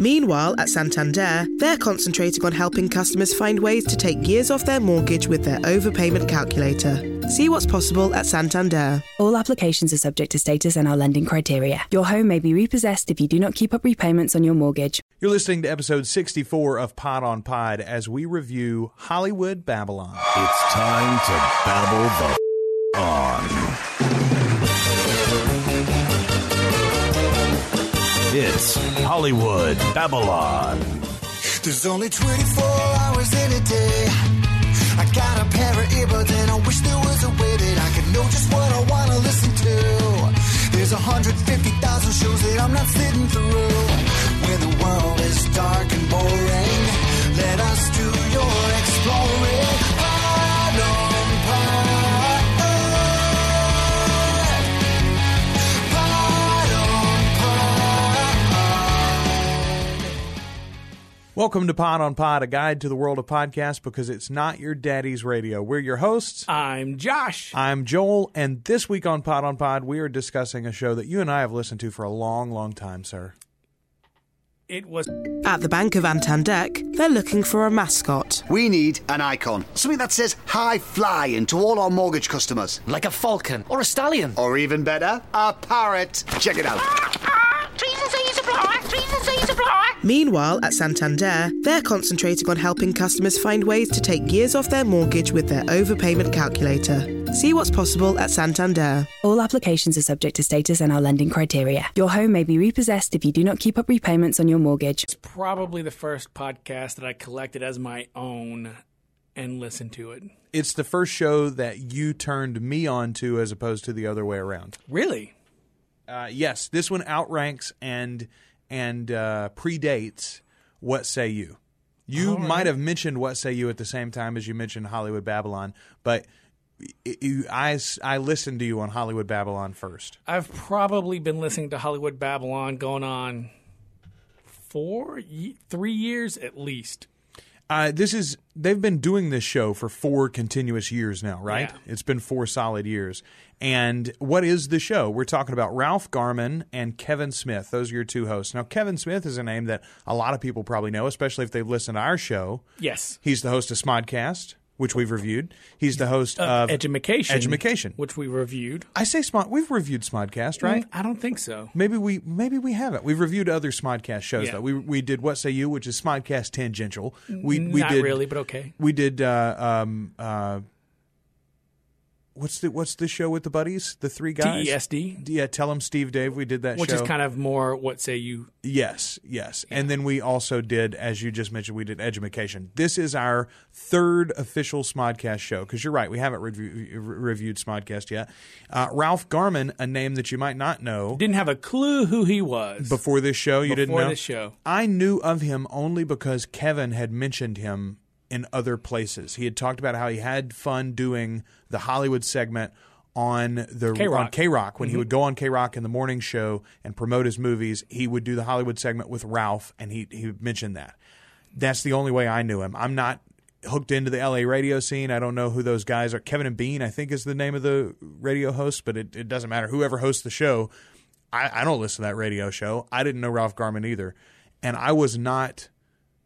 Meanwhile, at Santander, they're concentrating on helping customers find ways to take years off their mortgage with their overpayment calculator. See what's possible at Santander. All applications are subject to status and our lending criteria. Your home may be repossessed if you do not keep up repayments on your mortgage. You're listening to episode 64 of Pod on Pod as we review Hollywood Babble-On. It's time to babble the on. It's Hollywood Babble-On. There's only 24 hours in a day. I got a pair of earbuds and I wish there was a way that I could know just what I want to listen to. There's 150,000 shows that I'm not sitting through. When the world is dark and boring, let us do your exploring. Welcome to Pod on Pod, a guide to the world of podcasts because it's not your daddy's radio. We're your hosts. I'm Josh. I'm Joel, and this week on Pod on Pod, we are discussing a show that you and I have listened to for a long, long time, sir. It was At the Bank of Antandek, they're looking for a mascot. We need an icon. Something that says high flying to all our mortgage customers. Like a falcon or a stallion. Or even better, a parrot. Check it out. Meanwhile, at Santander, they're concentrating on helping customers find ways to take years off their mortgage with their overpayment calculator. See what's possible at Santander. All applications are subject to status and our lending criteria. Your home may be repossessed if you do not keep up repayments on your mortgage. It's probably the first podcast that I collected as my own and listened to it. It's the first show that you turned me on to as opposed to the other way around. Really? Uh, yes, this one outranks and and uh, predates What Say You. You might have mentioned What Say You at the same time as you mentioned Hollywood Babble-On, but you, I, I listened to you on Hollywood Babble-On first. I've probably been listening to Hollywood Babble-On going on four, three years at least. Uh, this is they've been doing this show for four continuous years now, right? Yeah. It's been four solid years. And what is the show? We're talking about Ralph Garman and Kevin Smith. Those are your two hosts. Now, Kevin Smith is a name that a lot of people probably know, especially if they've listened to our show. Yes. He's the host of Smodcast, which we've reviewed. He's the host Uh, of Edumacation. Edumacation. Which we reviewed. I say Smod. We've reviewed Smodcast, right? I don't think so. Maybe we maybe we haven't. We've reviewed other Smodcast shows Yeah. though. We we did What Say You, which is Smodcast tangential. We we Not did really, but okay. We did uh, um uh what's the what's the show with the buddies? The three guys. TESD, Yeah, tell them Steve Dave. We did that which show. is kind of more what say you. Yes, yes. And then we also did, as you just mentioned, we did Edumacation. This is our third official Smodcast show because you're right, we haven't review, re- reviewed Smodcast yet. Uh, Ralph Garman, a name that you might not know Didn't have a clue who he was before this show. You didn't know this show. I knew of him only because Kevin had mentioned him in other places. He had talked about how he had fun doing the Hollywood segment on the K-Rock. on K Rock when he Mm-hmm. would go on K Rock in the morning show and promote his movies. He would do the Hollywood segment with Ralph, and he he mentioned that. That's the only way I knew him. I'm not hooked into the LA radio scene. I don't know who those guys are. Kevin and Bean, I think, is the name of the radio host, but it, it doesn't matter. Whoever hosts the show, I, I don't listen to that radio show. I didn't know Ralph Garman either, and I was not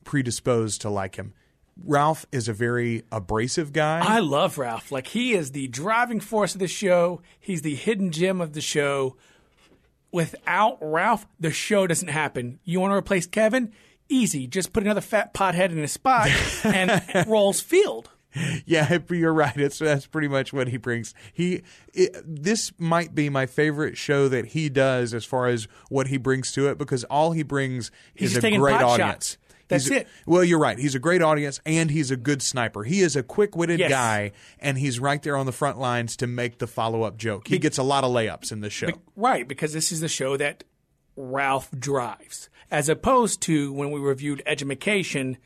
predisposed to like him. Ralph is a very abrasive guy. I love Ralph. Like he is the driving force of the show. He's the hidden gem of the show. Without Ralph, the show doesn't happen. You want to replace Kevin? Easy. Just put another fat pothead in his spot and rolls field. Yeah, you're right. It's that's pretty much what he brings. He it, this might be my favorite show that he does as far as what he brings to it because all he brings He's is a great audience. shots. That's a- it. Well, you're right. He's a great audience and he's a good sniper. He is a quick-witted Yes. guy and he's right there on the front lines to make the follow-up joke. He gets a lot of layups in this show. Be- right, because this is the show that Ralph drives. As opposed to when we reviewed Edumacation,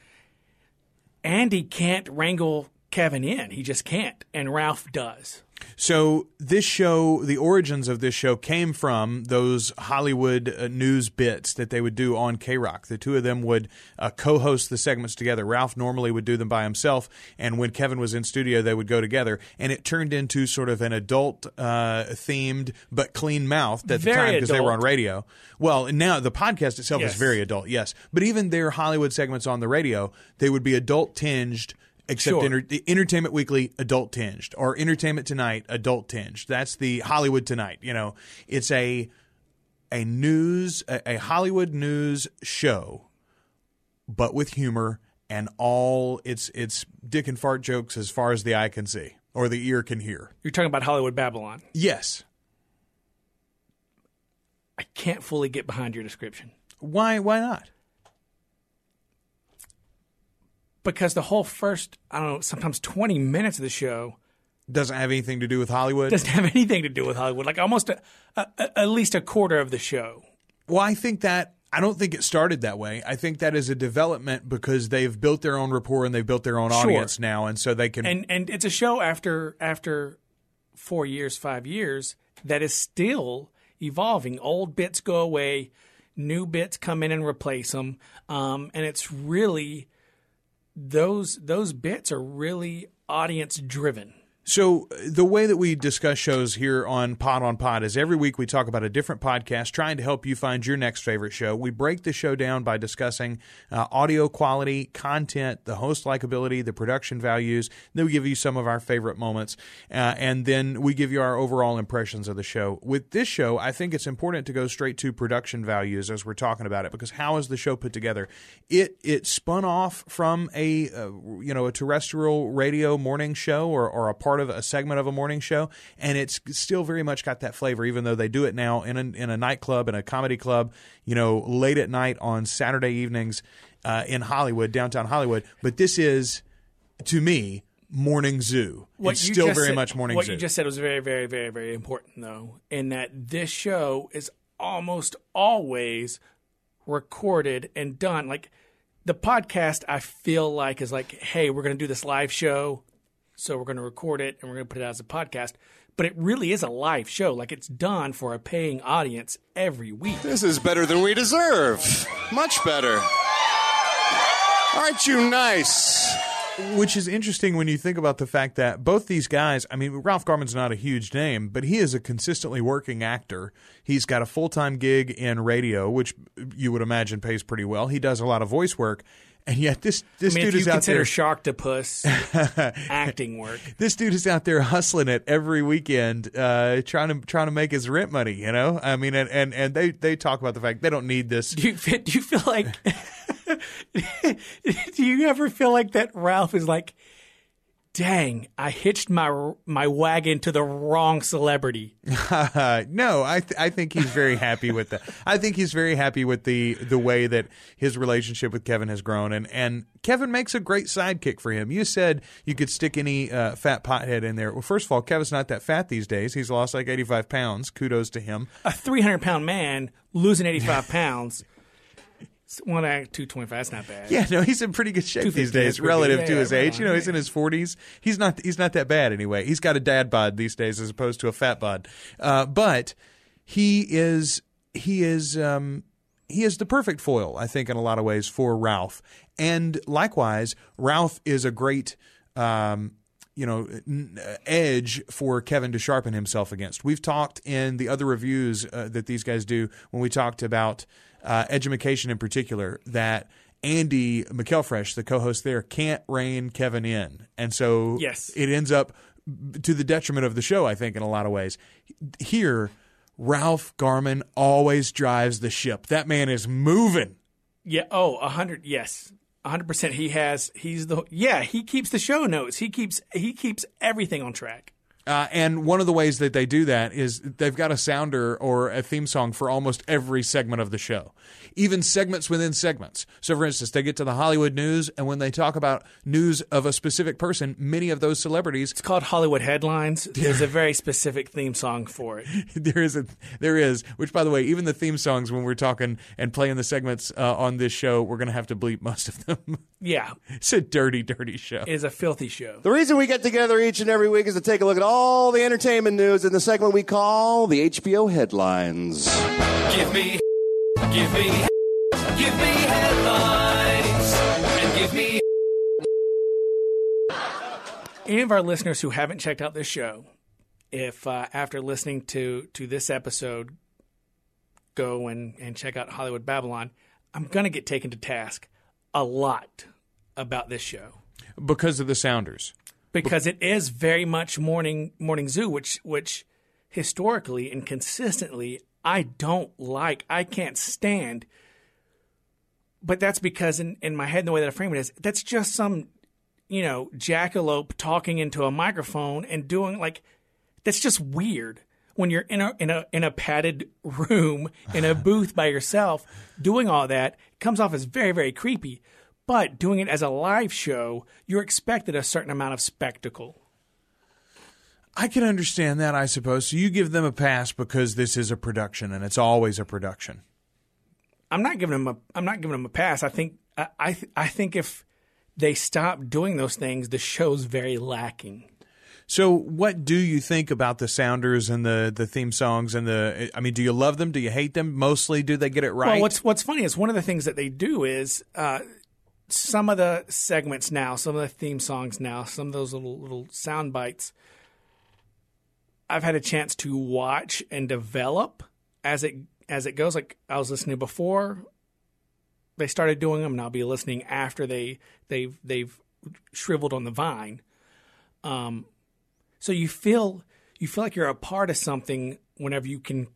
Andy can't wrangle Kevin in. He just can't. And Ralph does. So this show, the origins of this show came from those Hollywood uh, news bits that they would do on K Rock. The two of them would uh, co-host the segments together. Ralph normally would do them by himself, and when Kevin was in studio, they would go together. And it turned into sort of an adult uh, themed but clean mouthed at the Very time because they were on radio. Well, now the podcast itself Yes. is very adult, yes. But even their Hollywood segments on the radio, they would be adult tinged. Except Sure. enter- Entertainment Weekly, adult tinged, or Entertainment Tonight, adult tinged. That's the Hollywood Tonight. You know, it's a a news, a, a Hollywood news show, but with humor and all it's it's dick and fart jokes as far as the eye can see or the ear can hear. You're talking about Hollywood Babble-On. Yes. I can't fully get behind your description Why? Why not? Because the whole first, I don't know, sometimes 20 minutes of the show Doesn't have anything to do with Hollywood. doesn't have anything to do with Hollywood. Like almost a, a, a- at least a quarter of the show. Well, I think that I don't think it started that way. I think that is a development because they've built their own rapport and they've built their own Sure. audience now, and so they can. And and it's a show after after four years, five years that is still evolving. Old bits go away, new bits come in and replace them, um, and it's really those those bits are really audience driven. So the way that we discuss shows here on Pod on Pod is every week we talk about a different podcast, trying to help you find your next favorite show. We break the show down by discussing uh, audio quality, content, the host likability, the production values. Then we give you some of our favorite moments, uh, and then we give you our overall impressions of the show. With this show, I think it's important to go straight to production values as we're talking about it because how is the show put together? It it spun off from a uh, you know a terrestrial radio morning show or, or a part of a segment of a morning show, and it's still very much got that flavor, even though they do it now in a, in a nightclub and a comedy club, you know, late at night on Saturday evenings uh, in Hollywood, downtown Hollywood. But this is, to me, morning zoo. it's still very said- much morning What zoo. you just said was very, very, very, very important, though, in that this show is almost always recorded and done. Like the podcast, I feel like is like, hey, we're going to do this live show, so we're going to record it and we're going to put it out as a podcast. But it really is a live show. Like it's done for a paying audience every week. This is better than we deserve. Much better. Aren't you nice? Which is interesting when you think about the fact that both these guys, I mean, Ralph Garman's not a huge name, but he is a consistently working actor. He's got a full time gig in radio, which you would imagine pays pretty well. He does a lot of voice work. And yet, this, this I mean, dude is you out consider there. Sharktopus acting work, this dude is out there hustling it every weekend, uh, trying to trying to make his rent money. You know, I mean, and, and, and they they talk about the fact they don't need this. do you, do you feel like do you ever feel like that Ralph is like dang I hitched my my wagon to the wrong celebrity no, I th- I think he's very happy with that. I think he's very happy with the the way that his relationship with Kevin has grown, and and Kevin makes a great sidekick for him. You said you could stick any uh, fat pothead in there. Well, first of all, Kevin's not that fat these days. He's lost like eighty five pounds. Kudos to him. a 300 pound man losing 85 pounds one act 225 that's not bad Yeah, no, he's in pretty good shape these days relative to his age. You know, he's in his forties. He's not he's not that bad anyway. He's got a dad bod these days as opposed to a fat bod. Uh, but he is he is um, he is the perfect foil, I think, in a lot of ways for Ralph. And likewise, Ralph is a great. Um, you know, uh, edge for Kevin to sharpen himself against. We've talked in the other reviews uh, that these guys do when we talked about uh, education in particular that Andy McElfresh, the co-host there, can't rein Kevin in, and so Yes. it ends up to the detriment of the show. I think in a lot of ways. Here, Ralph Garman always drives the ship. That man is moving. yeah oh a 100 yes 100% he has he's the yeah he keeps the show notes. He keeps he keeps everything on track Uh, and one of the ways that they do that is they've got a sounder or a theme song for almost every segment of the show, even segments within segments. So, for instance, they get to the Hollywood news, and when they talk about news of a specific person, many of those celebrities, it's called hollywood headlines there's a very specific theme song for it there is a there is. Which, by the way, even the theme songs when we're talking and playing the segments uh, on this show, we're going to have to bleep most of them. yeah it's a dirty, dirty show. it is a filthy show The reason we get together each and every week is to take a look at all all the entertainment news in the segment we call the HBO headlines. Give me, give me, give me headlines, and give me. Any of our listeners who haven't checked out this show, if uh, after listening to to this episode, go and and check out Hollywood Babble-On, I'm gonna get taken to task a lot about this show because of the Sounders. Because it is very much morning morning zoo, which which historically and consistently I don't like. I can't stand. But that's because in, in my head, the way that I frame it is, that's just some, you know, jackalope talking into a microphone and doing like, that's just weird. When you're in a in a in a padded room in a booth by yourself doing all that, it comes off as very very creepy. But doing it as a live show, you're expected a certain amount of spectacle. I can understand that, I suppose. So you give them a pass because this is a production, and it's always a production. I'm not giving them a I'm not giving them a pass. I think I I, I think if they stop doing those things, the show's very lacking. So, what do you think about the Sounders and the the theme songs and the? I mean, do you love them? Do you hate them? Mostly, do they get it right? Well, what's what's funny is one of the things that they do is uh, some of the segments now, some of the theme songs now, some of those little little sound bites. I've had a chance to watch and develop as it as it goes. Like I was listening before they started doing them, and I'll be listening after they they've they've shriveled on the vine. Um, so you feel you feel like you're a part of something whenever you can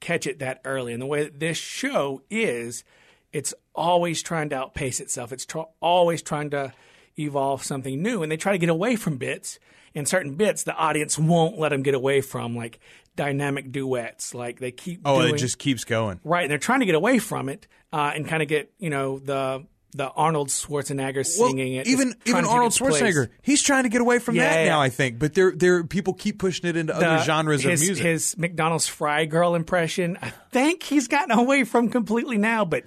catch it that early. And the way this show is, it's always trying to outpace itself. It's tr- always trying to evolve something new, and they try to get away from bits. And certain bits, the audience won't let them get away from, like dynamic duets. Like they keep. oh, doing, it just keeps going. right. And they're trying to get away from it uh, and kind of get you know the the Arnold Schwarzenegger Well, singing it. even even Arnold its place. Schwarzenegger, he's trying to get away from Yeah, that yeah. now. I think, but there there people keep pushing it into other genres his, of music. His McDonald's fry girl impression, I think he's gotten away from completely now, but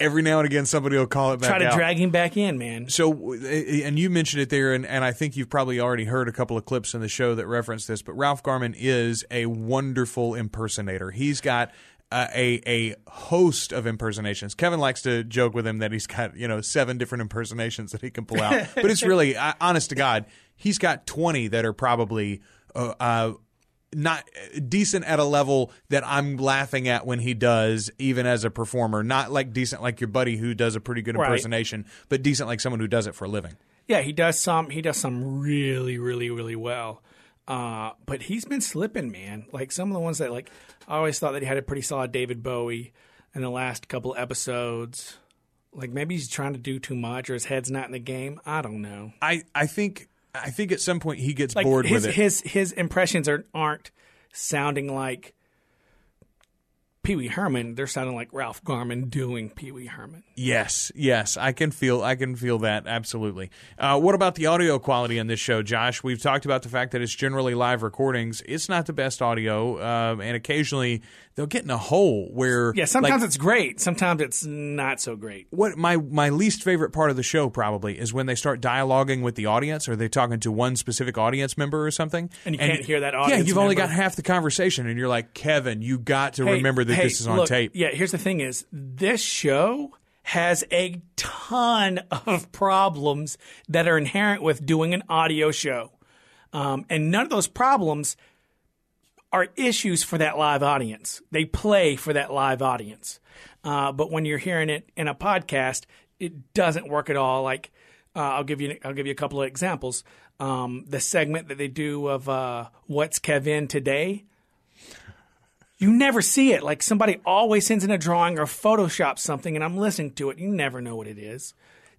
Every now and again, somebody will call it back try to out. drag him back in, man. So, and you mentioned it there, and, and I think you've probably already heard a couple of clips in the show that reference this. But Ralph Garman is a wonderful impersonator. He's got uh, a a host of impersonations. Kevin likes to joke with him that he's got you know seven different impersonations that he can pull out. but it's really, uh, honest to God, he's got twenty that are probably. Uh, uh, not decent at a level that I'm laughing at when he does, even as a performer. Not like decent like your buddy who does a pretty good Right. impersonation, but decent like someone who does it for a living. Yeah, he does some. He does some really, really, really well. Uh, but he's been slipping, man. Like some of the ones that, like, I always thought that he had a pretty solid David Bowie in the last couple episodes. Like maybe he's trying to do too much, or his head's not in the game. I don't know. I, I think I think at some point he gets Like bored his with it. his his impressions are aren't sounding like Pee Wee Herman. They're sounding like Ralph Garman doing Pee Wee Herman. Yes, yes, I can feel I can feel that absolutely. Uh, what about the audio quality on this show, Josh? We've talked about the fact that it's generally live recordings. It's not the best audio, um, and occasionally they'll get in a hole where Yeah, sometimes like, it's great. Sometimes it's not so great. what my my least favorite part of the show probably is when they start dialoguing with the audience or they're talking to one specific audience member or something And you can't hear that yeah you've only got half the conversation and you're like kevin you got to Hey, remember that hey, this is on look, tape Yeah, here's the thing: is this show has a ton of problems that are inherent with doing an audio show, um, and none of those problems are issues for that live audience. They play for that live audience, uh, but when you're hearing it in a podcast, it doesn't work at all. Like uh, I'll give you, I'll give you a couple of examples. Um, the segment that they do of uh, "What's Kevin Today." You never see it. Like somebody always sends in a drawing or Photoshop something, and I'm listening to it. You never know what it is.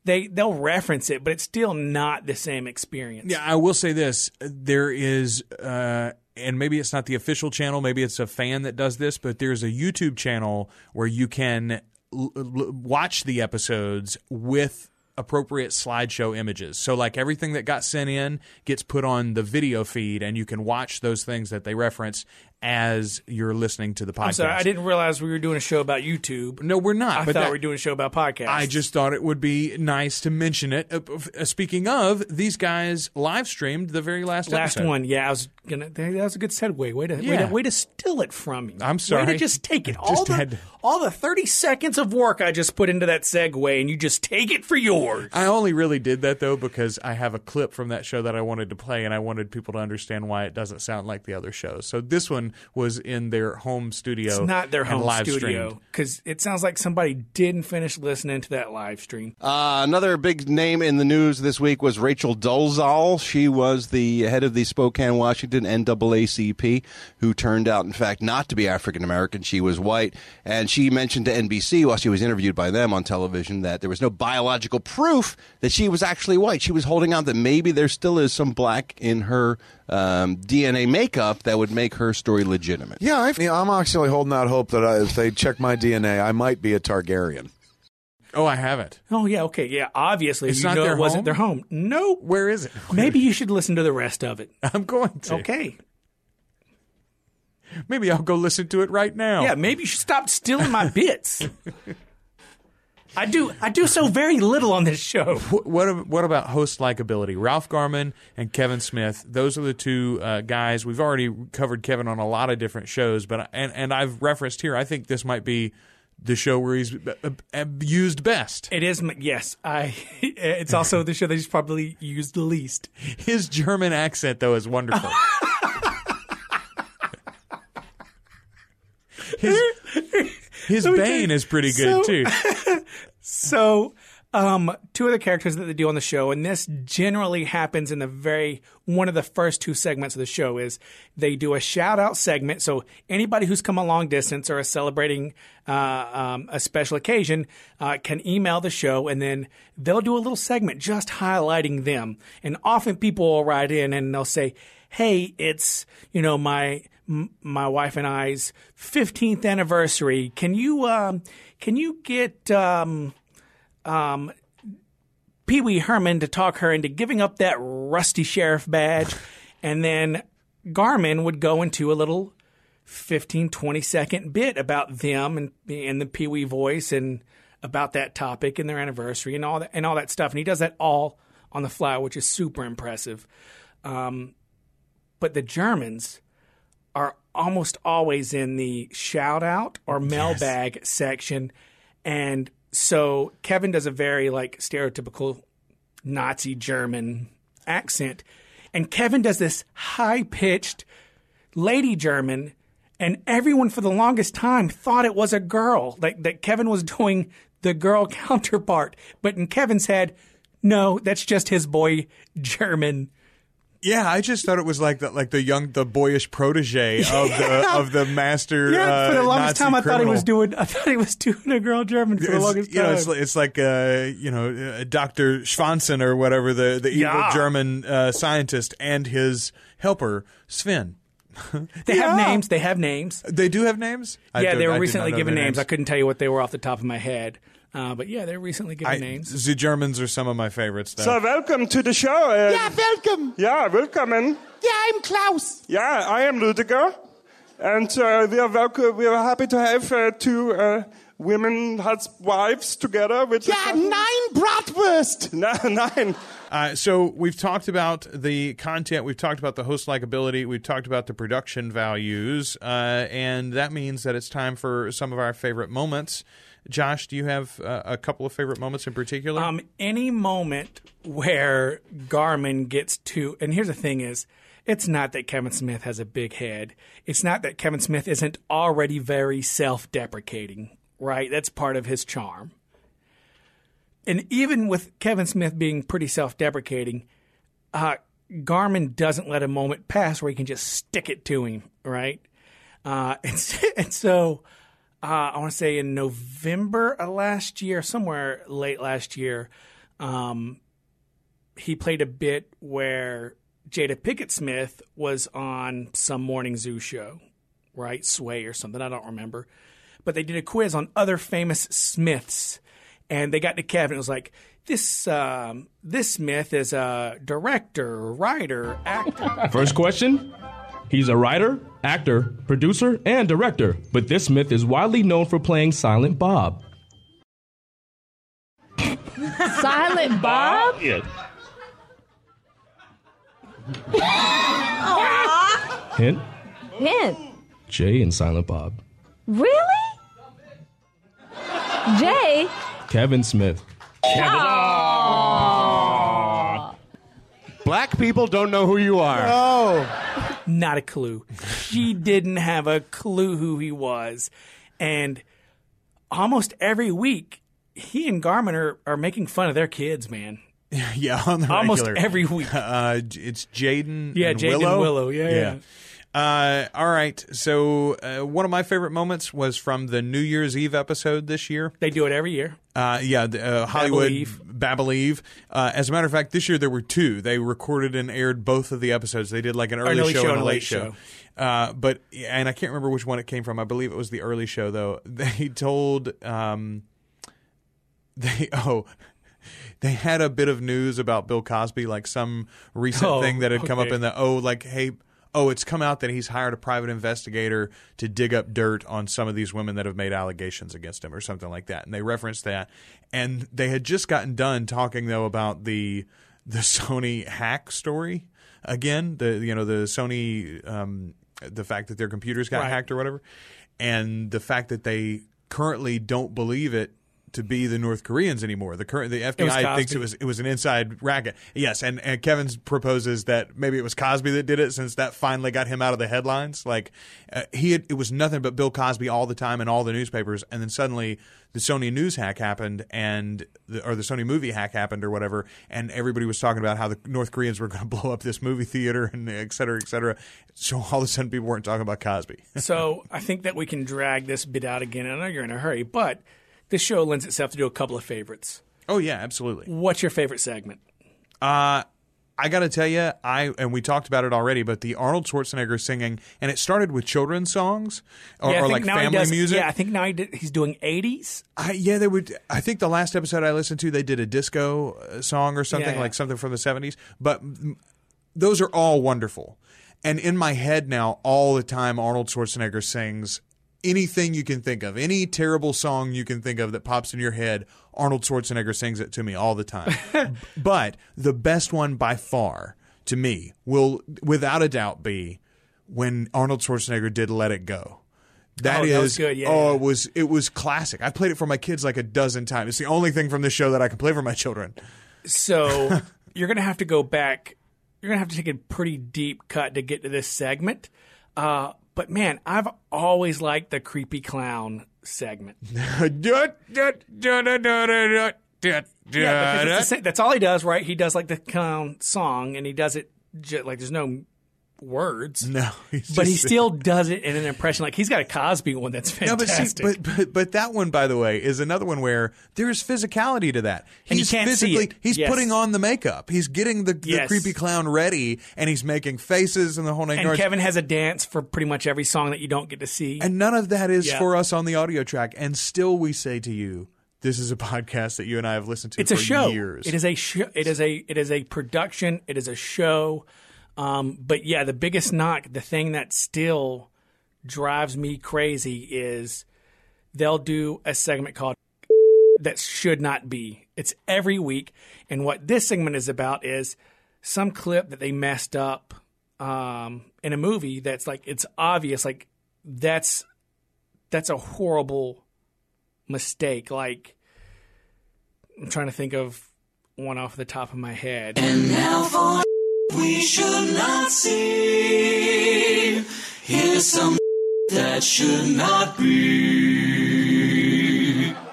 They they'll reference it, but it's still not the same experience. Yeah, I will say this: there is, uh, and maybe it's not the official channel, maybe it's a fan that does this, but there's a YouTube channel where you can l- l- watch the episodes with appropriate slideshow images. So, like everything that got sent in gets put on the video feed, and you can watch those things that they reference as you're listening to the podcast. I'm sorry, I didn't realize we were doing a show about YouTube. No, we're not. I but thought that- we were doing a show about podcasts. I just thought it would be nice to mention it. Uh, uh, speaking of, these guys live streamed the very last last episode. one. Yeah, I was gonna. That was a good segue. Way to, way to way to steal it from me. I'm sorry. Way to just take it. All the all the 30 seconds of work I just put into that segue, and you just take it for yours. I only really did that though because I have a clip from that show that I wanted to play, and I wanted people to understand why it doesn't sound like the other shows. So this one was in their home studio. It's not their home live studio because it sounds like somebody didn't finish listening to that live stream. Uh, another big name in the news this week was Rachel Dolezal. She was the head of the Spokane, Washington NAACP, who turned out, in fact, not to be African American. She was white. And she mentioned to NBC while she was interviewed by them on television that there was no biological proof that she was actually white. She was holding out that maybe there still is some black in her um, DNA makeup that would make her story legitimate. Yeah, I, yeah, I'm actually holding out hope that I, if they check my DNA, I might be a Targaryen. Oh, I haven't. Oh yeah, okay, yeah. Obviously, It's you not know their it wasn't home? their home. Nope. Where is it? Maybe you should listen to the rest of it. I'm going to. Okay. Maybe I'll go listen to it right now. Yeah, maybe you should stop stealing my bits. I do. I do so very little on this show. What what, what about host likability? Ralph Garman and Kevin Smith. Those are the two uh, guys. We've already covered Kevin on a lot of different shows, but and and I've referenced here. I think this might be the show where he's uh, uh, used best. It is. Yes, I. It's also the show that he's probably used the least. His German accent, though, is wonderful. his his Bane is pretty good so- too. So, um, two of the characters that they do on the show, and this generally happens in the very one of the first two segments of the show is they do a shout out segment. So anybody who's come a long distance or is celebrating uh, um, a special occasion uh, can email the show, and then they'll do a little segment just highlighting them. And often people will write in and they'll say, "Hey, it's you know my." My wife and I's 15th anniversary. Can you um, can you get um, um, Pee Wee Herman to talk her into giving up that rusty sheriff badge. and then Garman would go into a little 15, 20 second bit about them and, and the Pee Wee voice and about that topic and their anniversary and all that, and all that stuff. And he does that all on the fly, which is super impressive. Um, but the Germans are almost always in the shout out or mailbag section. And so Kevin does a very like stereotypical Nazi German accent. And Kevin does this high pitched lady German. And everyone for the longest time thought it was a girl, like that Kevin was doing the girl counterpart. But in Kevin's head, no, that's just his boy German. Yeah, I just thought it was like the like the young, the boyish protege of the Yeah. of the master. Yeah, for the uh, longest Nazi time, I thought he was doing. I thought he was doing a girl German for the It's- longest you know, it's, like- it's like uh, you know uh, Doctor Schwanzen or whatever the the evil Yeah. German uh, scientist and his helper Sven. they have names. They have names. They do have names. I yeah, they were did recently given their names. I couldn't tell you what they were off the top of my head. Uh, but yeah, they're recently given I- names. The Germans are some of my favorites. Though. So welcome to the show. Uh, Ja, welcome. Yeah, welcome. Ja, I'm Klaus. Yeah, I am Rudiger, and uh, we are welcome. We are happy to have uh, two uh, women, hus- wives together. With Ja, nine Bratwurst. nine. Uh, so we've talked about the content, we've talked about the host likability, we've talked about the production values, uh, and that means that it's time for some of our favorite moments. Josh, do you have uh, a couple of favorite moments in particular? Um, any moment where Garman gets to, and here's the thing is, it's not that Kevin Smith has a big head. It's not that Kevin Smith isn't already very self-deprecating, right? That's part of his charm. And even with Kevin Smith being pretty self-deprecating, uh, Garman doesn't let a moment pass where he can just stick it to him, right? Uh, and, and so uh, I want to say in November of last year, somewhere late last year, um, he played a bit where Jada Pinkett Smith was on some morning zoo show, right? Sway or something. I don't remember. But they did a quiz on other famous Smiths, and they got to Kevin. It was like, this um, this Smith is a director, writer, actor. First question He's a writer, actor, producer, and director, but this Smith is widely known for playing Silent Bob. Silent Bob? Yeah. Aw. Hint Hint. Jay and Silent Bob. Really? Jay? Kevin Smith. Black people don't know who you are. Oh. Not a clue. She didn't have a clue who he was. And almost every week, he and Garman are, are making fun of their kids, man. yeah, on the Almost regular. every week. Uh, it's Jaden. Yeah, and Jaden Willow. Willow. Yeah, yeah. Uh, all right. So uh, one of my favorite moments was from the New Year's Eve episode this year. They do it every year. Uh, yeah, the, uh, Hollywood Eve. Babble Eve. Uh, as a matter of fact, this year there were two. They recorded and aired both of the episodes. They did like an early, early show, show and a late show. show. Uh, but and I can't remember which one it came from. I believe it was the early show though. They told um, they oh they had a bit of news about Bill Cosby, like some recent Oh, thing that had come up in the oh like hey. Oh, it's come out that he's hired a private investigator to dig up dirt on some of these women that have made allegations against him, or something like that. And they referenced that, and they had just gotten done talking though about the the Sony hack story again. The you know the Sony um, the fact that their computers got Right. hacked or whatever, and the fact that they currently don't believe it to be the North Koreans anymore. The current the FBI thinks it was it was an inside racket. Yes, and, and Kevin proposes that maybe it was Cosby that did it since that finally got him out of the headlines. Like uh, he had, it was nothing but Bill Cosby all the time in all the newspapers, and then suddenly the Sony news hack happened and the, or the Sony movie hack happened or whatever, and everybody was talking about how the North Koreans were going to blow up this movie theater and et cetera, et cetera. So all of a sudden people weren't talking about Cosby. so I think that we can drag this bit out again. I know you're in a hurry, but this show lends itself to do a couple of favorites. oh yeah, absolutely. What's your favorite segment? Uh, I got to tell you, I and we talked about it already, but the Arnold Schwarzenegger singing, and it started with children's songs or, yeah, I or think like now family does- music. Yeah, I think now he did, he's doing 80s. I, yeah, they would. I think the last episode I listened to, they did a disco uh, song or something Yeah, yeah. like something from the seventies. But those are all wonderful. And in my head now, all the time, Arnold Schwarzenegger sings anything you can think of, any terrible song you can think of that pops in your head. Arnold Schwarzenegger sings it to me all the time. but the best one by far to me will, without a doubt, be when Arnold Schwarzenegger did "Let It Go." That Oh, is, that yeah, oh, yeah. it was it was classic. I played it for my kids like a dozen times. It's the only thing from this show that I can play for my children. So you're going to have to go back. You're going to have to take a pretty deep cut to get to this segment. Uh, but man, I've always liked the creepy clown segment. Yeah, because sa- that's all he does, right? He does like the clown song, and he does it ju- like there's no words. No, he's but he still does it in an impression. Like he's got a Cosby one that's No, but, see, fantastic. but but but that one, by the way, is another one where there's physicality to that. And you He's can't see physically it. he's Yes. putting on the makeup. He's getting the, the Yes. creepy clown ready, and he's making faces and the whole nine and yards. Kevin has a dance for pretty much every song that you don't get to see. And none of that is Yeah. for us on the audio track. And still, we say to you, this is a podcast that you and I have listened to it's for a show. years. It is a show. It is a it is a production. It is a show. Um, but yeah, the biggest knock, the thing that still drives me crazy is they'll do a segment called that should not be. It's every week, and what this segment is about is some clip that they messed up um, in a movie that's like it's obvious, like that's that's a horrible mistake. Like I'm trying to think of one off the top of my head. And now for we should not see. Here's some that should not be.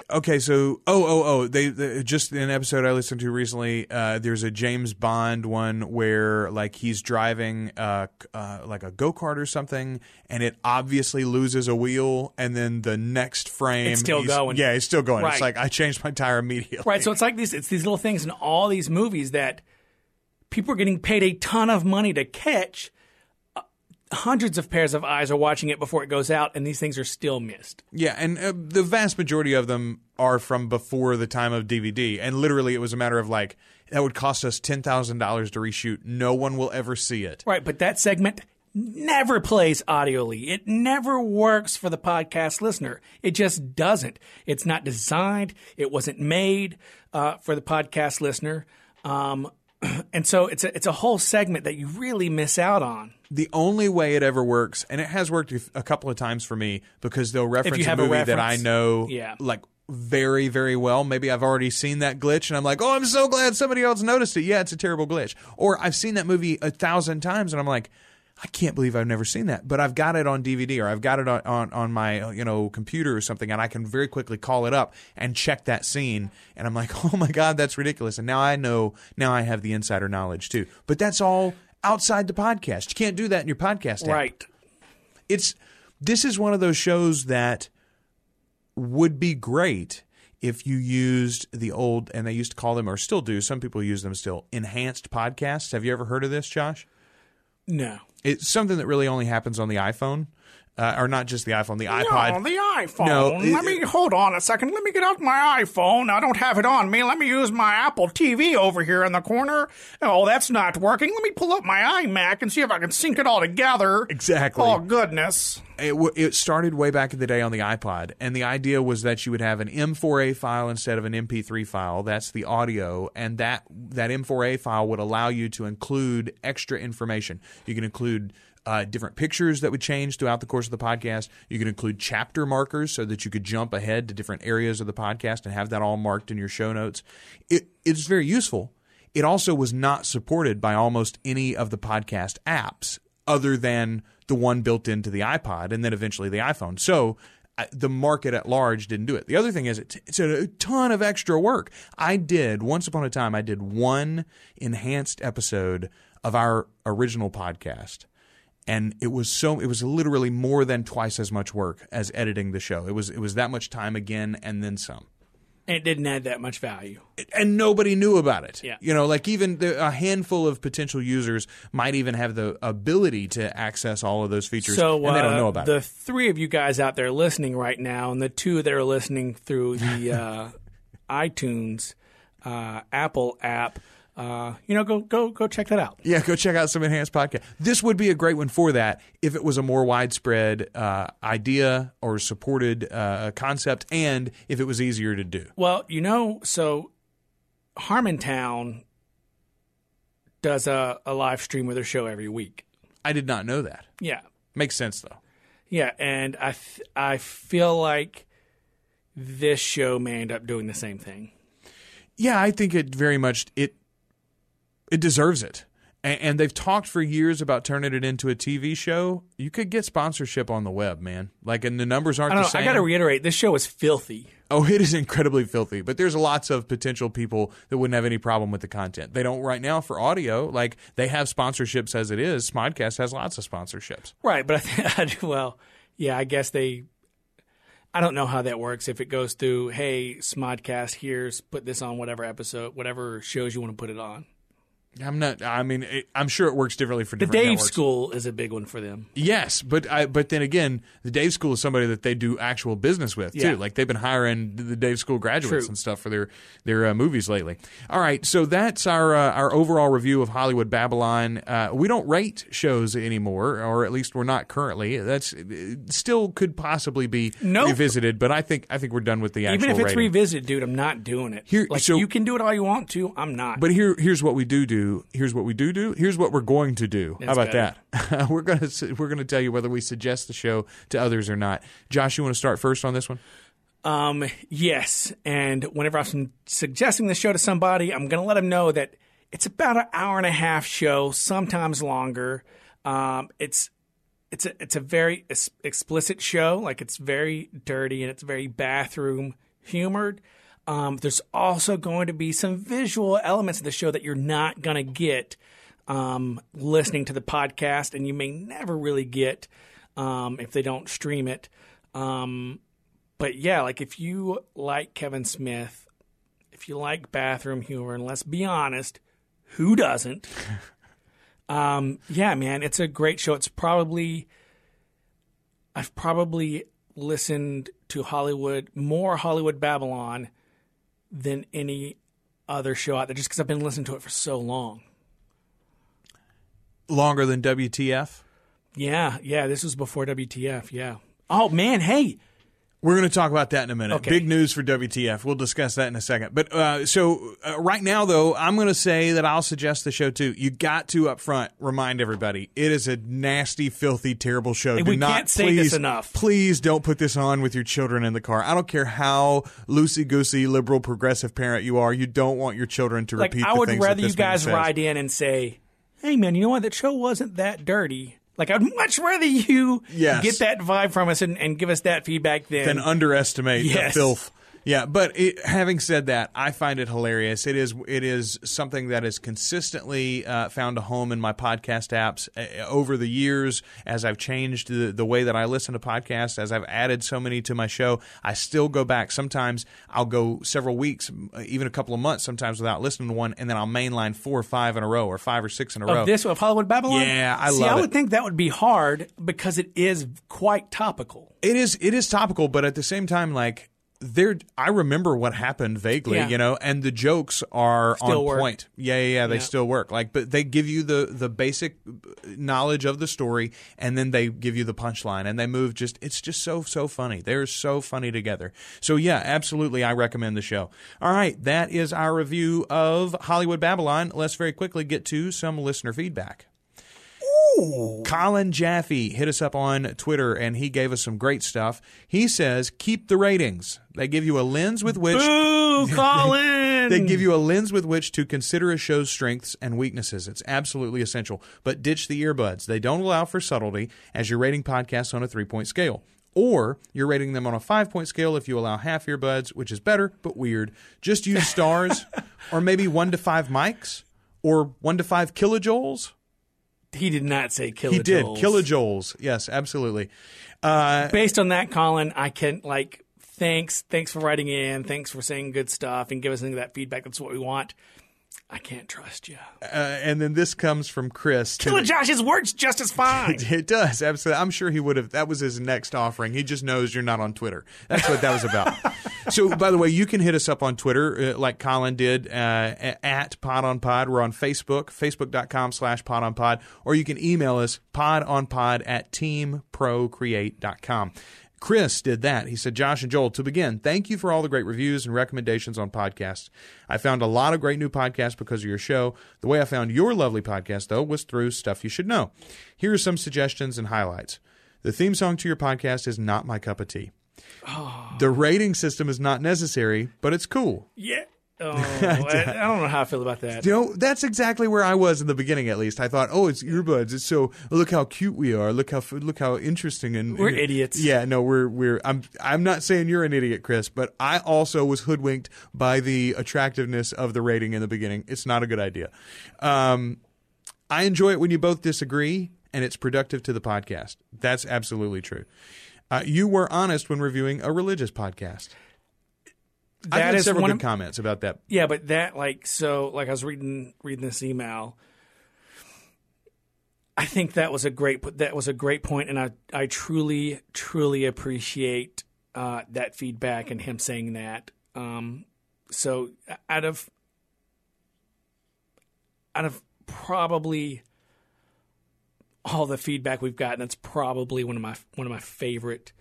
Okay, so oh oh oh, they, they just in an episode I listened to recently. Uh, there's a James Bond one where like he's driving uh, uh, like a go kart or something, and it obviously loses a wheel, and then the next frame It's still he's- going. Yeah, it's still going. It's like I changed my tire immediately. Right, so it's like these it's these little things in all these movies that people are getting paid a ton of money to catch. Uh, Hundreds of pairs of eyes are watching it before it goes out, and these things are still missed. Yeah, and uh, the vast majority of them are from before the time of DVD, and literally it was a matter of like that would cost us ten thousand dollars to reshoot. No one will ever see it. Right, but that segment never plays audioly. It never works for the podcast listener. It just doesn't. It's not designed. It wasn't made uh, for the podcast listener. Um, and so it's a, it's a whole segment that you really miss out on. The only way it ever works, and it has worked a couple of times for me because they'll reference a movie that I know Yeah. like very, very well. Maybe I've already seen that glitch and I'm like, oh, I'm so glad somebody else noticed it. Yeah, it's a terrible glitch. Or I've seen that movie a thousand times and I'm like, I can't believe I've never seen that, but I've got it on DVD or I've got it on, on, on my you know computer or something, and I can very quickly call it up and check that scene, and I'm like, oh my god, that's ridiculous, and now I know, now I have the insider knowledge too. But that's all outside the podcast. You can't do that in your podcast, app. Right. It's this is one of those shows that would be great if you used the old, and they used to call them, or still do. Some people use them still. Enhanced podcasts. Have you ever heard of this, Josh? No. It's something that really only happens on the iPhone, uh, or not just the iPhone, the iPod. No, the iPhone. No, Let me hold on a second. Let me get out my iPhone. I don't have it on me. Let me use my Apple TV over here in the corner. Oh, that's not working. Let me pull up my iMac and see if I can sync it all together. Exactly. Oh goodness. It, w- it started way back in the day on the iPod, and the idea was that you would have an M4A file instead of an MP3 file. That's the audio, and that that M4A file would allow you to include extra information. You can include uh, different pictures that would change throughout the course of the podcast. You can include chapter markers so that you could jump ahead to different areas of the podcast and have that all marked in your show notes. It, it's very useful. It also was not supported by almost any of the podcast apps other than the one built into the iPod and then eventually the iPhone. So the market at large didn't do it. The other thing is it, it's a ton of extra work. I did once upon a time I did one enhanced episode of our original podcast and it was so it was literally more than twice as much work as editing the show. It was it was that much time again and then some. And it didn't add that much value. And nobody knew about it. Yeah. You know, like even the, a handful of potential users might even have the ability to access all of those features So and they don't uh, know about the it. three of you guys out there listening right now, and the two that are listening through the uh, iTunes uh, Apple app, uh, you know, go go go check that out. Yeah, go check out some enhanced podcast. This would be a great one for that if it was a more widespread uh, idea or supported uh, concept, and if it was easier to do. Well, you know, so Harmontown does a, a live stream with their show every week. I did not know that. Yeah, Makes sense though. yeah, and I th- I feel like this show may end up doing the same thing. Yeah, I think it very much it it deserves it. And, and they've talked for years about turning it into a TV show. You could get sponsorship on the web, man. Like, and the numbers aren't I the same. I got to reiterate, this show is filthy. Oh, it is incredibly filthy, but there's lots of potential people that wouldn't have any problem with the content. They don't right now for audio. Like they have sponsorships as it is. Smodcast has lots of sponsorships. Right, but I think, well, yeah, I guess they. I don't know how that works. If it goes through, hey, Smodcast, here's put this on whatever episode, whatever shows you want to put it on. I'm not. I mean, it, I'm sure it works differently for different. The different Dave networks. School is a big one for them. Yes, but I, but then again, the Dave School is somebody that they do actual business with Yeah. too. Like they've been hiring the Dave School graduates True. and stuff for their their uh, movies lately. All right, so that's our uh, our overall review of Hollywood Babble-On. Uh, we don't rate shows anymore, or at least we're not currently. That's still could possibly be Nope. revisited, but I think I think we're done with the actual Even if it's rating. revisited, dude, I'm not doing it. Here- like so- you can do it all you want to. I'm not. But here, here's what we do do. Here's what we do do. Here's what we're going to do. How about better. that? we're gonna we're gonna tell you whether we suggest the show to others or not. Josh, you want to start first on this one? Um, yes, and whenever I'm suggesting the show to somebody, I'm going to let them know that it's about an hour and a half show, sometimes longer. Um, it's it's a it's a very ex- explicit show, like it's very dirty and it's very bathroom humored. Um, there's also going to be some visual elements of the show that you're not going to get um, listening to the podcast, and you may never really get um, if they don't stream it. Um, but yeah, like if you like Kevin Smith, if you like bathroom humor, and let's be honest, who doesn't? um, yeah, man, it's a great show. It's probably I've probably listened to Hollywood more Hollywood Babble-On than any other show out there, just because I've been listening to it for so long. Longer than WTF? Yeah, yeah. This was before WTF. Yeah. Oh man, hey. We're going to talk about that in a minute. Okay. Big news for WTF. We'll discuss that in a second. But uh, so uh, right now, though, I'm going to say that I'll suggest the show too. You got to up front remind everybody it is a nasty, filthy, terrible show. We not, can't say please, this enough. Please don't put this on with your children in the car. I don't care how loosey goosey, liberal, progressive parent you are. You don't want your children to Like repeat. I would rather you guys ride in and say, "Hey man, you know what? That show wasn't that dirty." Like I'd much rather you Yes. get that vibe from us and, and give us that feedback than than underestimate Yes. the filth. Yeah, but it, having said that, I find it hilarious. It is it is something that has consistently uh, found a home in my podcast apps uh, over the years. As I've changed the, the way that I listen to podcasts, as I've added so many to my show, I still go back. Sometimes I'll go several weeks, even a couple of months, sometimes without listening to one, and then I'll mainline four or five in a row, or five or six in a row. this of Hollywood Babble-On. Yeah, I See, love I would it. think that would be hard because it is quite topical. It is it is topical, but at the same time, like there, I remember what happened vaguely, Yeah. you know, and the jokes are Still on work. point. Yeah, yeah, yeah, they Yeah. still work. Like, but they give you the the basic uh, knowledge of the story, and then they give you the punchline, and they move. Just it's just so so funny. They're so funny together. So yeah, absolutely, I recommend the show. All right, that is our review of Hollywood Babble-On. Let's very quickly get to some listener feedback. Colin Jaffe hit us up on Twitter and he gave us some great stuff. He says, keep the ratings. They give you a lens with which. Boo, Colin! They give you a lens with which to consider a show's strengths and weaknesses. It's absolutely essential. But ditch the earbuds. They don't allow for subtlety as you're rating podcasts on a three point scale. Or you're rating them on a five point scale if you allow half earbuds, which is better but weird. Just use stars or maybe one to five mics or one to five kilojoules. He did not say kilojoules. He did. Kilojoules. Yes, absolutely. Uh, Based on that, Colin, I can like thanks, thanks for writing in, thanks for saying good stuff and give us any of that feedback. That's what we want. I can't trust you. uh, and then this comes from Chris. to- Kilojosh's works just as fine. It does absolutely. I'm sure he would have. That was his next offering. He just knows you're not on Twitter. That's what that was about. so, by the way, you can hit us up on Twitter, uh, like Colin did uh, at Pod on Pod. We're on Facebook, facebook.com/slash Pod on Pod, or you can email us Pod on Pod at teamprocreate.com. Chris did that. He said, Josh and Joel, to begin, thank you for all the great reviews and recommendations on podcasts. I found a lot of great new podcasts because of your show. The way I found your lovely podcast, though, was through Stuff You Should Know. Here are some suggestions and highlights. The theme song to your podcast is not my cup of tea. The rating system is not necessary, but it's cool. Yeah. Oh, I, I don't know how I feel about that. You know, that's exactly where I was in the beginning. At least I thought, oh, it's earbuds. It's so look how cute we are. Look how look how interesting and We're idiots. Yeah, no, we're we're. I'm I'm not saying you're an idiot, Chris, but I also was hoodwinked by the attractiveness of the rating in the beginning. It's not a good idea. Um, I enjoy it when you both disagree, and it's productive to the podcast. That's absolutely true. Uh, you were honest when reviewing a religious podcast. I've That had is several good of- comments about that. Yeah, but that like so like I was reading reading this email. I think that was a great that was a great point, and I I truly truly appreciate uh, that feedback and him saying that. Um, so out of out of probably all the feedback we've gotten, it's probably one of my one of my favorite.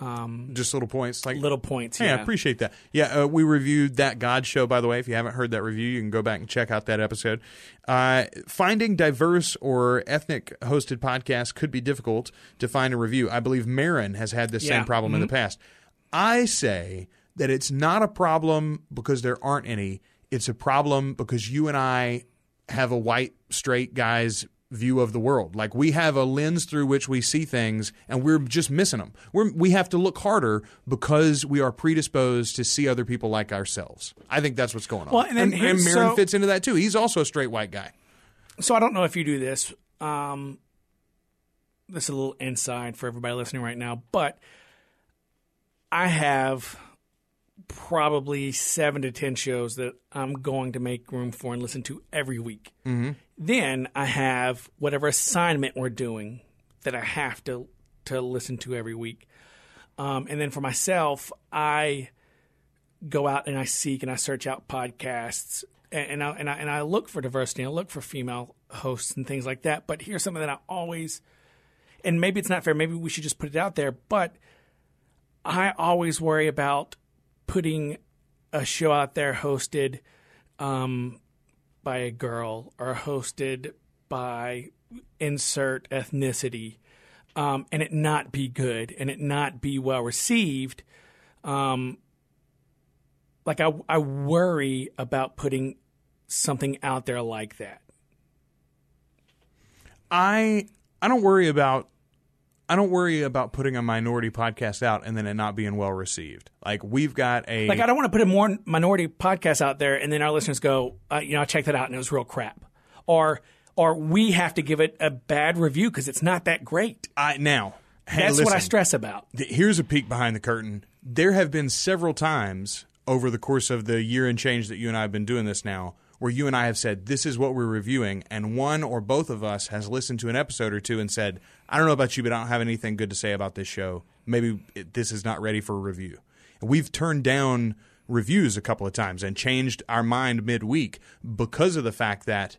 Um, Just little points, like little points. Hey, I appreciate that. Yeah, uh, we reviewed that God show, by the way. If you haven't heard that review, you can go back and check out that episode. Uh, finding diverse or ethnic hosted podcasts could be difficult to find a review. I believe Maron has had this Yeah. same problem in the Mhm. past. I say that it's not a problem because there aren't any. It's a problem because you and I have a white, straight guy's view of the world. Like we have a lens through which we see things, and we're just missing them. We're, we have to look harder because we are predisposed to see other people like ourselves. I think that's what's going on. Well, and then and, here's- Maron so- fits into that too. He's also a straight white guy. So I don't know if you do this. Um, this is a little inside for everybody listening right now, but I have probably seven to ten shows that I'm going to make room for and listen to every week. Mm-hmm. Then I have whatever assignment we're doing that I have to to listen to every week. Um, and then for myself, I go out and I seek and I search out podcasts and, and I and I and I look for diversity. I look for female hosts and things like that. But here's something that I always and maybe it's not fair. Maybe we should just put it out there. But I always worry about putting a show out there hosted um, by a girl or hosted by insert ethnicity, um, and it not be good and it not be well received. Um, like I, I worry about putting something out there like that. I I don't worry about I don't worry about putting a minority podcast out and then it not being well received. Like we've got a Like I don't want to put a more minority podcast out there, and then our listeners go, uh, you know, I checked that out and it was real crap, or or we have to give it a bad review because it's not that great. I now hey, That's what I stress about. Th- Here's a peek behind the curtain. There have been several times over the course of the year and change that you and I have been doing this now where you and I have said, This is what we're reviewing. And one or both of us has listened to an episode or two and said, I don't know about you, but I don't have anything good to say about this show. Maybe it, this is not ready for review. And we've turned down reviews a couple of times and changed our mind midweek because of the fact that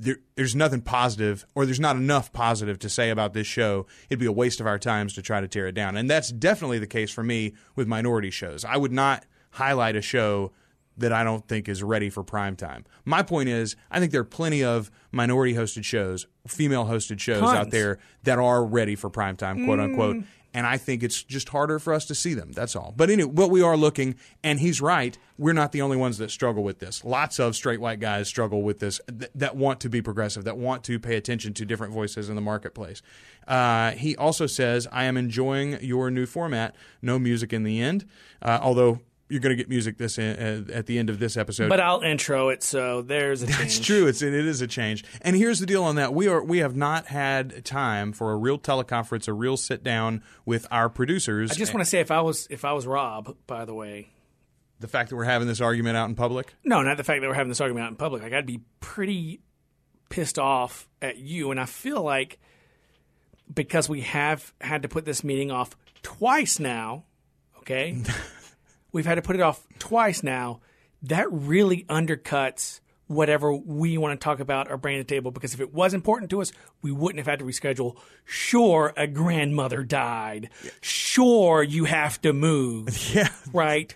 there, there's nothing positive or there's not enough positive to say about this show. It'd be a waste of our times to try to tear it down. And that's definitely the case for me with minority shows. I would not highlight a show that I don't think is ready for prime time. My point is, I think there are plenty of minority hosted shows, female hosted shows out there that are ready for prime time, quote unquote. Mm. And I think it's just harder for us to see them. That's all. But anyway, what we are looking, and he's right, we're not the only ones that struggle with this. Lots of straight white guys struggle with this th- that want to be progressive, that want to pay attention to different voices in the marketplace. Uh, he also says, I am enjoying your new format, no music in the end, uh, although you're going to get music this uh, at the end of this episode. But I'll intro it, so there's a That's true. It's it is a change. And here's the deal on that: we are we have not had time for a real teleconference, a real sit down with our producers. I just want to say, if I was if I was Rob, by the way, the fact that we're having this argument out in public. no, not the fact that we're having this argument out in public. Like I'd be pretty pissed off at you, and I feel like because we have had to put this meeting off twice now. Okay, we've had to put it off twice now. That really undercuts whatever we want to talk about or bring to the table because if it was important to us, we wouldn't have had to reschedule. Sure, a grandmother died. Sure, you have to move. Yeah. Right?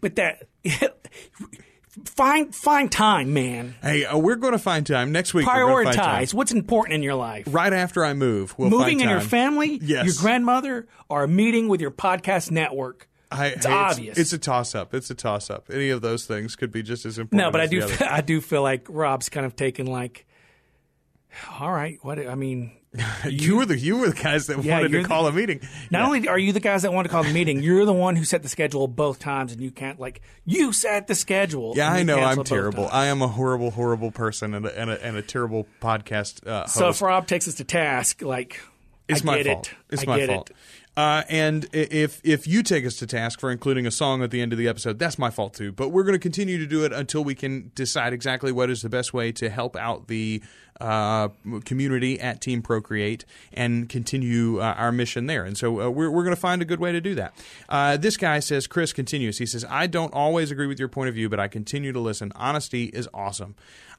But that find find time, man. Hey, uh, we're going to find time next week. we're gonna find time. Prioritize what's important in your life. right after I move. We'll Moving in your family, Yes. your grandmother, or a meeting with your podcast network. I, it's hey, obvious. It's, a toss up. It's a toss up. Any of those things could be just as important. no, but I do other. I do feel like Rob's kind of taken like, all right, what I mean. you were the you were the guys that Yeah, wanted to the- call a meeting. Not Yeah. only are you the guys that want to call the meeting, you're the one who set the schedule both times, and you can't like you set the schedule. Yeah, I know I'm terrible. times. I am a horrible, horrible person and a, and a, and a terrible podcast uh, host. So if Rob takes us to task, like It's I my fault. it. It's I my fault. It. Uh, and if if you take us to task for including a song at the end of the episode, that's my fault too. But we're going to continue to do it until we can decide exactly what is the best way to help out the uh, community at Team Procreate and continue uh, our mission there. And so uh, we're we're going to find a good way to do that. Uh, this guy says, Chris continues. He says, I don't always agree with your point of view, but I continue to listen. Honesty is awesome.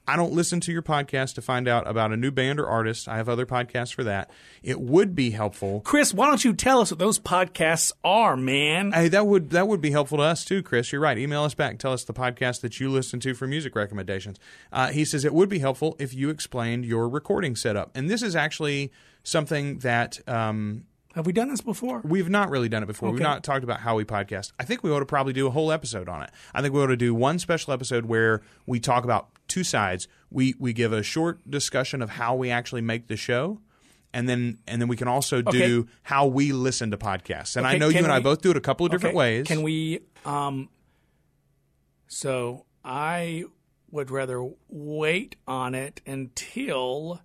I don't listen to your podcast to find out about a new band or artist. I have other podcasts for that. It would be helpful. Chris, why don't you tell us what those podcasts are, man? Hey, that would that would be helpful to us too, Chris. You're right. Email us back. Tell us the podcast that you listen to for music recommendations. Uh, he says it would be helpful if you explained your recording setup, and this is actually something that um, Have we done this before? We've not really done it before. We've not talked about how we podcast. I think we ought to probably do a whole episode on it. I think we ought to do one special episode where we talk about two sides. We we give a short discussion of how we actually make the show. And then, and then we can also do Okay. how we listen to podcasts. And I know you and I both do it a couple of different Okay, ways. Can we? Um, so I would rather wait on it until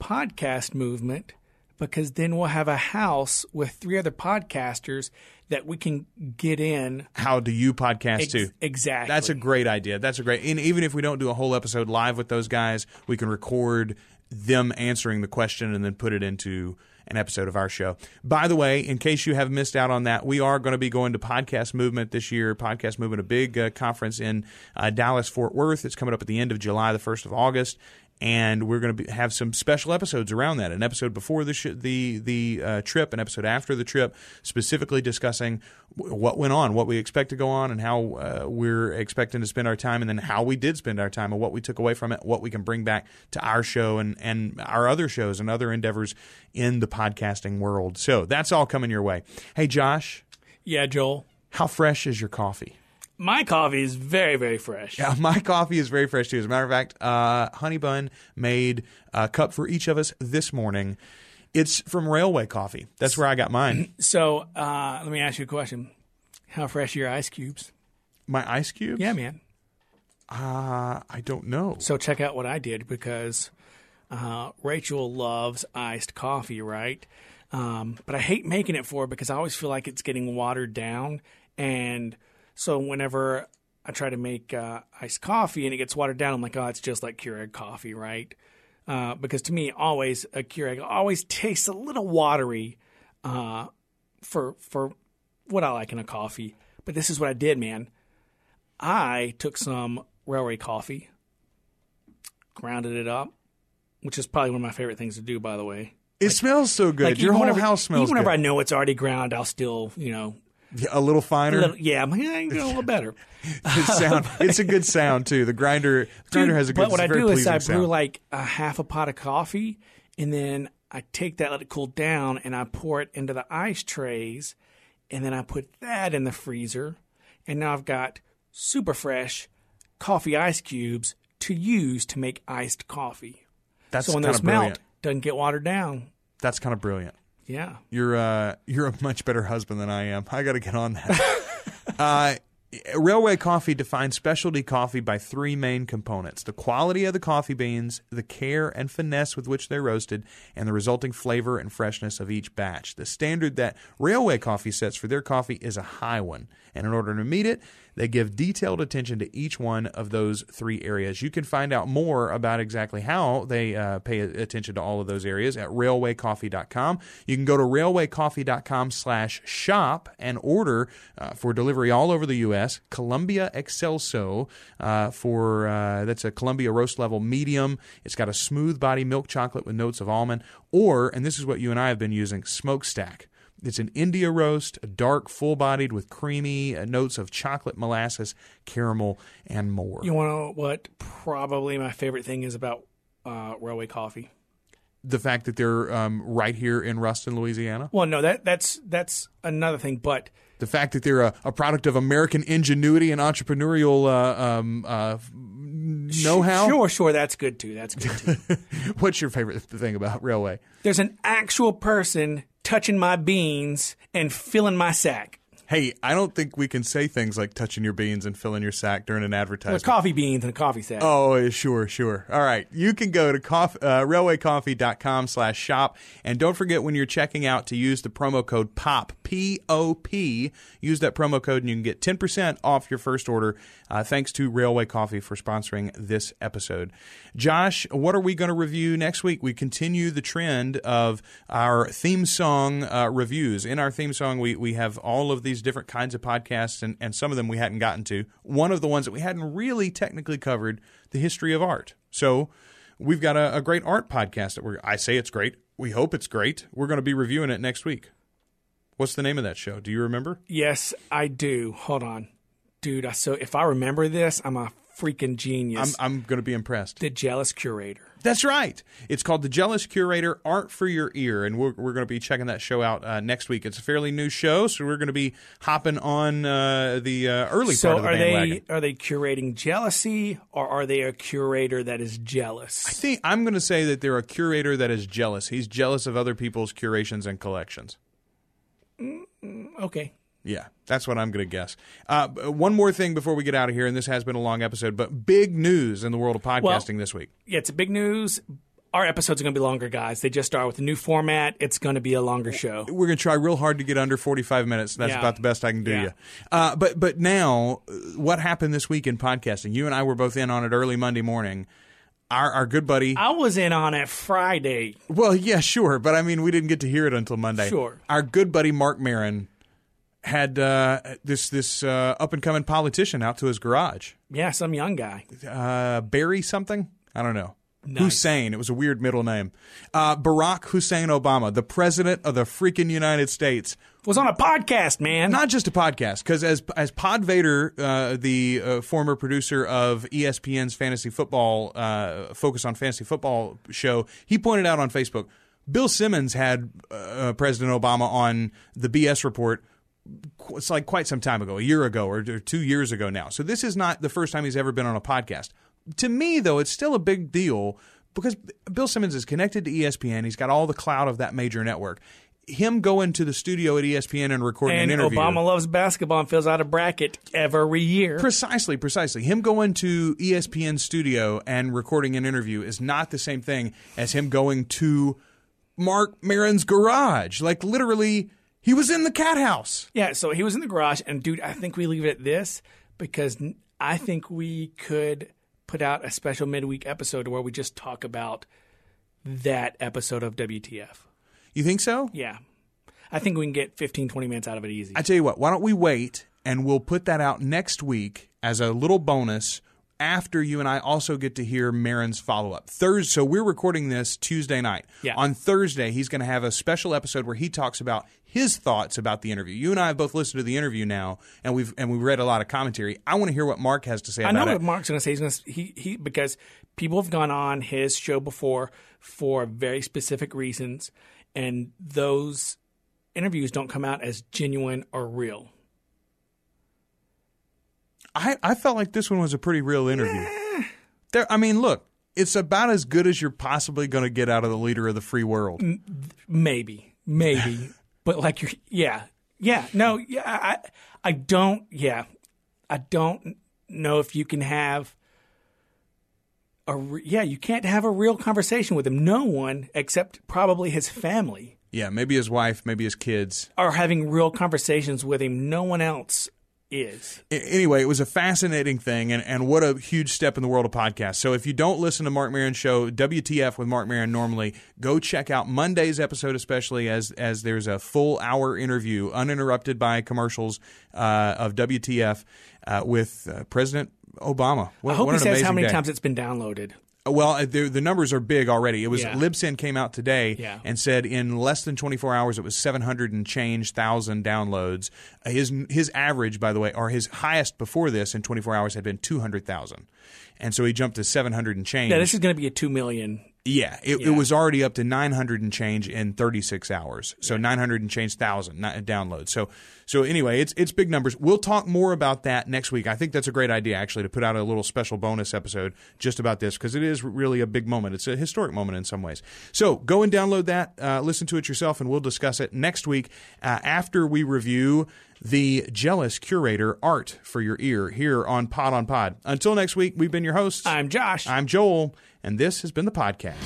podcast movement because then we'll have a house with three other podcasters that we can get in. how do you podcast Ex- too? exactly. That's a great idea. That's a great. And even if we don't do a whole episode live with those guys, we can record them answering the question and then put it into an episode of our show. By the way, in case you have missed out on that, we are going to be going to Podcast Movement this year. Podcast Movement, a big uh, conference in uh, Dallas, Fort Worth. It's coming up at the end of July, the first of August. And we're going to have some special episodes around that. An episode before the sh- the the uh, trip, an episode after the trip, specifically discussing w- what went on, what we expect to go on, and how uh, we're expecting to spend our time, and then how we did spend our time, and what we took away from it, what we can bring back to our show and and our other shows and other endeavors in the podcasting world. So that's all coming your way. Hey, Josh. Yeah, Joel. How fresh is your coffee? My coffee is very, very fresh. Yeah, my coffee is very fresh too. As a matter of fact, uh, Honey Bun made a cup for each of us this morning. It's from Railway Coffee. That's where I got mine. So uh, let me ask you a question: How fresh are your ice cubes? My ice cubes? Yeah, man. Uh, I don't know. So check out what I did because uh, Rachel loves iced coffee, right? Um, but I hate making it for her because I always feel like it's getting watered down. And so whenever I try to make uh, iced coffee and it gets watered down, I'm like, oh, it's just like Keurig coffee, right? Uh, because to me, always a Keurig always tastes a little watery uh, for for what I like in a coffee. But this is what I did, man. I took some railway coffee, grounded it up, which is probably one of my favorite things to do, by the way. It smells so good. Like, Your whole whenever- house smells Even whenever good. I know it's already ground, I'll still, you know, a little a finer. little- yeah, I'm like, yeah, you know, a little better. Good sound. It's a good sound too. The grinder, grinder Dude, has a good. But what I do is I brew sound. like a half a pot of coffee, and then I take that, let it cool down, and I pour it into the ice trays, and then I put that in the freezer, and now I've got super fresh coffee ice cubes to use to make iced coffee. That's so when those melt, doesn't get watered down. That's kind of brilliant. Yeah. You're uh, you're a much better husband than I am. I got to get on that. uh, Railway Coffee defines specialty coffee by three main components: the quality of the coffee beans, the care and finesse with which they're roasted, and the resulting flavor and freshness of each batch. The standard that Railway Coffee sets for their coffee is a high one, and in order to meet it, they give detailed attention to each one of those three areas. You can find out more about exactly how they uh, pay attention to all of those areas at railwaycoffee.com. You can go to railwaycoffee.com slash shop and order uh, for delivery all over the U.S. Colombia Excelso uh, for uh, that's a Columbia roast level medium. It's got a smooth body milk chocolate with notes of almond, or and this is what you and I have been using, smokestack. It's an India roast, dark, full bodied with creamy uh, notes of chocolate, molasses, caramel, and more. You want to know what probably my favorite thing is about uh, railway coffee? the fact that they're um, right here in Ruston, Louisiana. Well, no, that that's that's another thing, but The fact that they're a, a product of American ingenuity and entrepreneurial uh, um, uh, know-how. Sure, sure, that's good too. That's good too. What's your favorite thing about Railway? There's an actual person touching my beans and filling my sack. Hey, I don't think we can say things like touching your beans and filling your sack during an advertisement. coffee beans and a coffee sack. Oh, sure, sure. All right. You can go to coff- uh, railwaycoffee.com slash shop. And don't forget when you're checking out to use the promo code POP, P-O-P. Use that promo code and you can get 10% off your first order. Uh, thanks to Railway Coffee for sponsoring this episode. Josh, what are we going to review next week? We continue the trend of our theme song uh, reviews. In our theme song, we, we have all of these different kinds of podcasts, and, and some of them we hadn't gotten to. One of the ones that we hadn't really technically covered, the history of art. So we've got a, a great art podcast that we're, I say it's great. We hope it's great. We're going to be reviewing it next week. What's the name of that show? Do you remember? Yes, I do. Hold on, dude. I, so if I remember this, I'm a freaking I'm, genius. I'm going to be impressed. the jealous curator. That's right. It's called The Jealous Curator Art for Your Ear, and we're, we're going to be checking that show out uh, next week. It's a fairly new show, so we're going to be hopping on uh, the uh, early So part of the are bandwagon. they are they curating jealousy or are they a curator that is jealous? I think I'm going to say that they're a curator that is jealous. He's jealous of other people's curations and collections. Okay. Yeah, that's what I'm going to guess. Uh, one more thing before we get out of here, and this has been a long episode, but big news in the world of podcasting this week. Yeah, it's a big news. Our episodes are going to be longer, guys. They just start with a new format. It's going to be a longer show. We're going to try real hard to get under 45 minutes. That's Yeah. about the best I can do Yeah. you. Uh, but but now, uh, what happened this week in podcasting? You and I were both in on it early Monday morning. Our our good buddy. I was in on it Friday. Well, yeah, sure, but I mean, we didn't get to hear it until Monday. Sure. Our good buddy Mark Maron had uh, this this uh, up and coming politician out to his garage. Yeah, some young guy. Uh, Barry something. I don't know. Hussein. It was a weird middle name. Uh, Barack Hussein Obama, the president of the freaking United States, was on a podcast, man. Not just a podcast, because as as Pod Vader, uh, the uh, former producer of ESPN's fantasy football uh, focus on fantasy football show, he pointed out on Facebook. Bill Simmons had uh, President Obama on the BS report. It's like quite some time ago, a year ago or, two years ago now. So this is not the first time he's ever been on a podcast. To me, though, it's still a big deal because Bill Simmons is connected to ESPN. He's got all the clout of that major network. Him going to the studio at ESPN and recording and an interview. Obama loves basketball and fills out a bracket every year. Precisely, precisely. Him going to ESPN studio and recording an interview is not the same thing as him going to Mark Maron's garage. Like literally, he was in the cat house. Yeah, so he was in the garage, and dude, I think we leave it at this because I think we could put out a special midweek episode where we just talk about that episode of WTF. You think so? Yeah. I think we can get 15, 20 minutes out of it easy. I tell you what, why don't we wait and we'll put that out next week as a little bonus after you and I also get to hear Maron's follow up. Thursday, so we're recording this Tuesday night. Yeah. On Thursday, he's going to have a special episode where he talks about his thoughts about the interview. You and I have both listened to the interview now, and we've and we've read a lot of commentary. I want to hear what Mark has to say I know it. what Mark's going to say. He's going to he he because people have gone on his show before for very specific reasons, and those interviews don't come out as genuine or real. I, I felt like this one was a pretty real interview. There, I mean, look, it's about as good as you're possibly going to get out of the leader of the free world. Maybe, maybe, but like you're, yeah, yeah, no, yeah, I, I don't, yeah, I don't know if you can have a, re- yeah, you can't have a real conversation with him. No one except probably his family Yeah, maybe his wife, maybe his kids. are having real conversations with him. No one else is. Anyway, it was a fascinating thing, and, and what a huge step in the world of podcasts. So, if you don't listen to Mark Maron show WTF with Mark Maron normally, go check out Monday's episode, especially as as there's a full hour interview, uninterrupted by commercials uh, of WTF uh, with uh, President Obama. What, I hope he says how many day. times it's been downloaded. Well, uh, the, the numbers are big already. It was Yeah. Libsyn came out today Yeah. and said in less than 24 hours it was 700 and change thousand downloads. Uh, His his average, by the way, or his highest before this in 24 hours had been 200,000, and so he jumped to 700 and change. Yeah, this is going to be a two million. Yeah, it, it was already up to 900 and change in 36 hours. So 900 and change thousand ni- downloads. So so anyway, it's it's big numbers. We'll talk more about that next week. I think that's a great idea actually to put out a little special bonus episode just about this because it is really a big moment. It's a historic moment in some ways. So go and download that, uh, listen to it yourself, and we'll discuss it next week uh, after we review the Jealous Curator art for your ear here on Pod on Pod. Until next week, we've been your hosts. I'm Josh. I'm Joel, and this has been the podcast.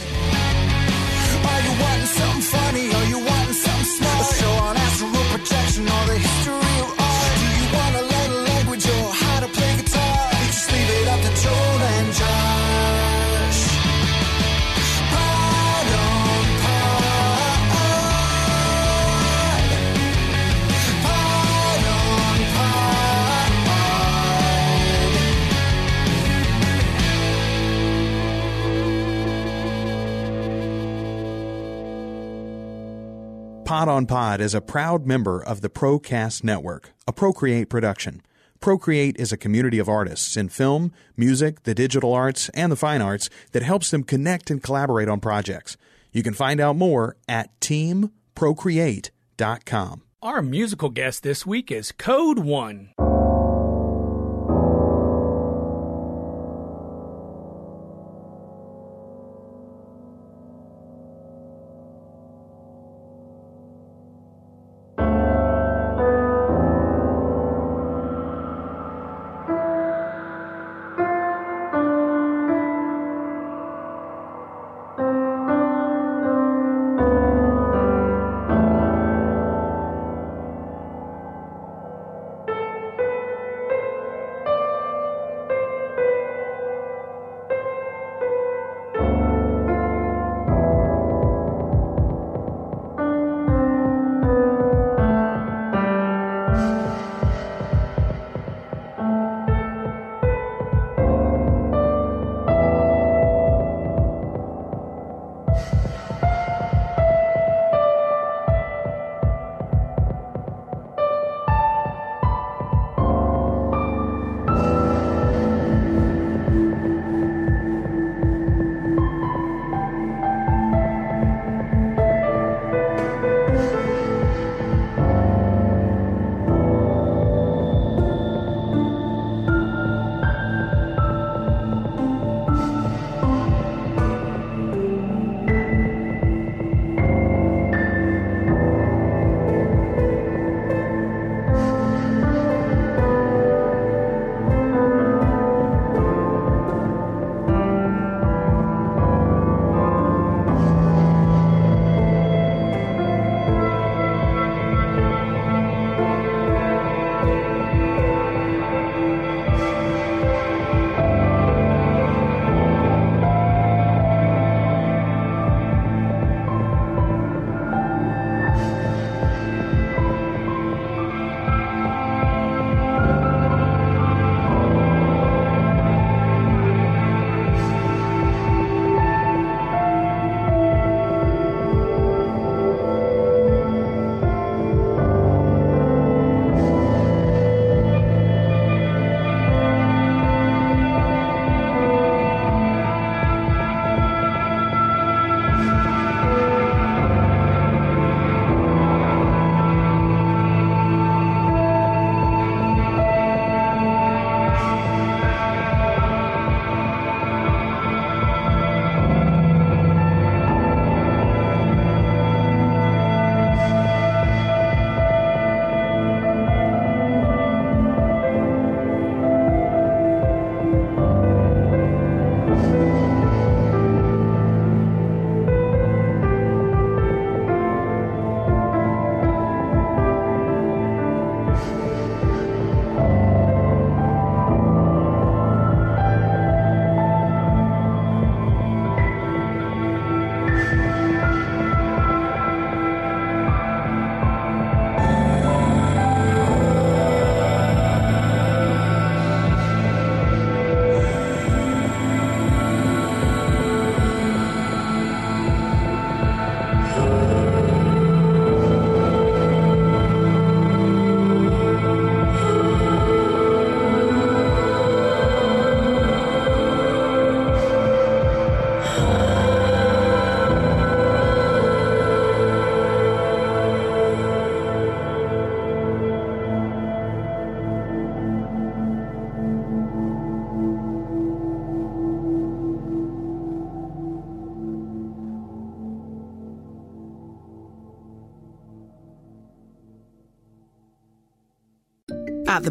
Pod on Pod is a proud member of the Procast Network, a Procreate production. Procreate is a community of artists in film, music, the digital arts, and the fine arts that helps them connect and collaborate on projects. You can find out more at teamprocreate.com. Our musical guest this week is Code One.